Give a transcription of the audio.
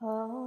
Oh,